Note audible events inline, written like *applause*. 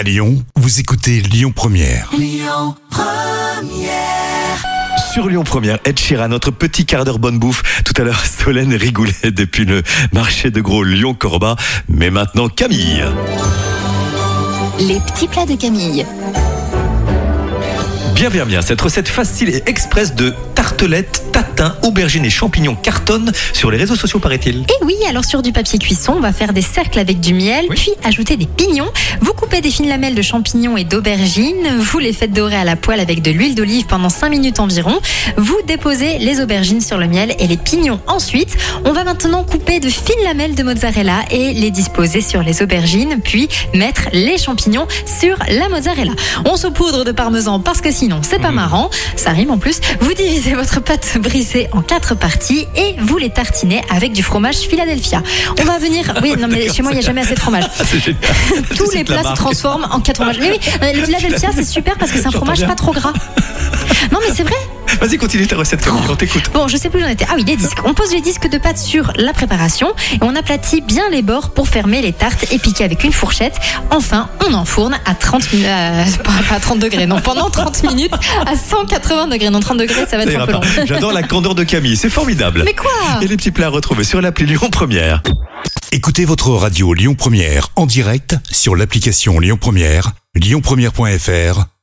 À Lyon, vous écoutez Lyon Première. Sur Lyon Première, Ed Sheeran, notre petit quart d'heure bonne bouffe. Tout à l'heure, *laughs* Solène rigoulait depuis le marché de gros Lyon-Corba. Mais maintenant, Camille. Les petits plats de Camille. Bien, bien, bien. Cette recette facile et express de tartelettes, tatin, aubergines et champignons cartonne sur les réseaux sociaux, paraît-il. Et oui, alors sur du papier cuisson, on va faire des cercles avec du miel, Oui. puis ajouter des pignons. Vous coupez des fines lamelles de champignons et d'aubergines. Vous les faites dorer à la poêle avec de l'huile d'olive pendant 5 minutes environ. Vous déposez les aubergines sur le miel et les pignons ensuite. On va maintenant couper de fines lamelles de mozzarella et les disposer sur les aubergines, puis mettre les champignons sur la mozzarella. On saupoudre de parmesan parce que sinon c'est pas marrant. Ça rime en plus. Vous divisez votre pâte brisée en quatre parties et vous les tartinez avec du fromage Philadelphia. On va venir. *laughs* Oui, non mais chez moi il n'y a jamais assez de fromage. *laughs* *laughs* Tous les plats se transforment en quatre fromages. Mais oui, euh, le Philadelphia c'est super parce que c'est un fromage pas trop gras. Non mais c'est vrai. Vas-y, continue ta recette, Camille. On t'écoute. Bon, je sais plus où j'en étais. Ah oui, les disques. On pose les disques de pâte sur la préparation et on aplatit bien les bords pour fermer les tartes et piquer avec une fourchette. Enfin, on enfourne à 30 minutes, pas, pas à 30 degrés, non, pendant 30 *laughs* minutes à 180 degrés. Non, 30 degrés, ça va Ça être un ira peu pas. long. J'adore la candeur de Camille. C'est formidable. Mais quoi Et les petits plats à retrouver sur l'appli Lyon Première. Écoutez votre radio Lyon Première en direct sur l'application Lyon Première, lyonpremière.fr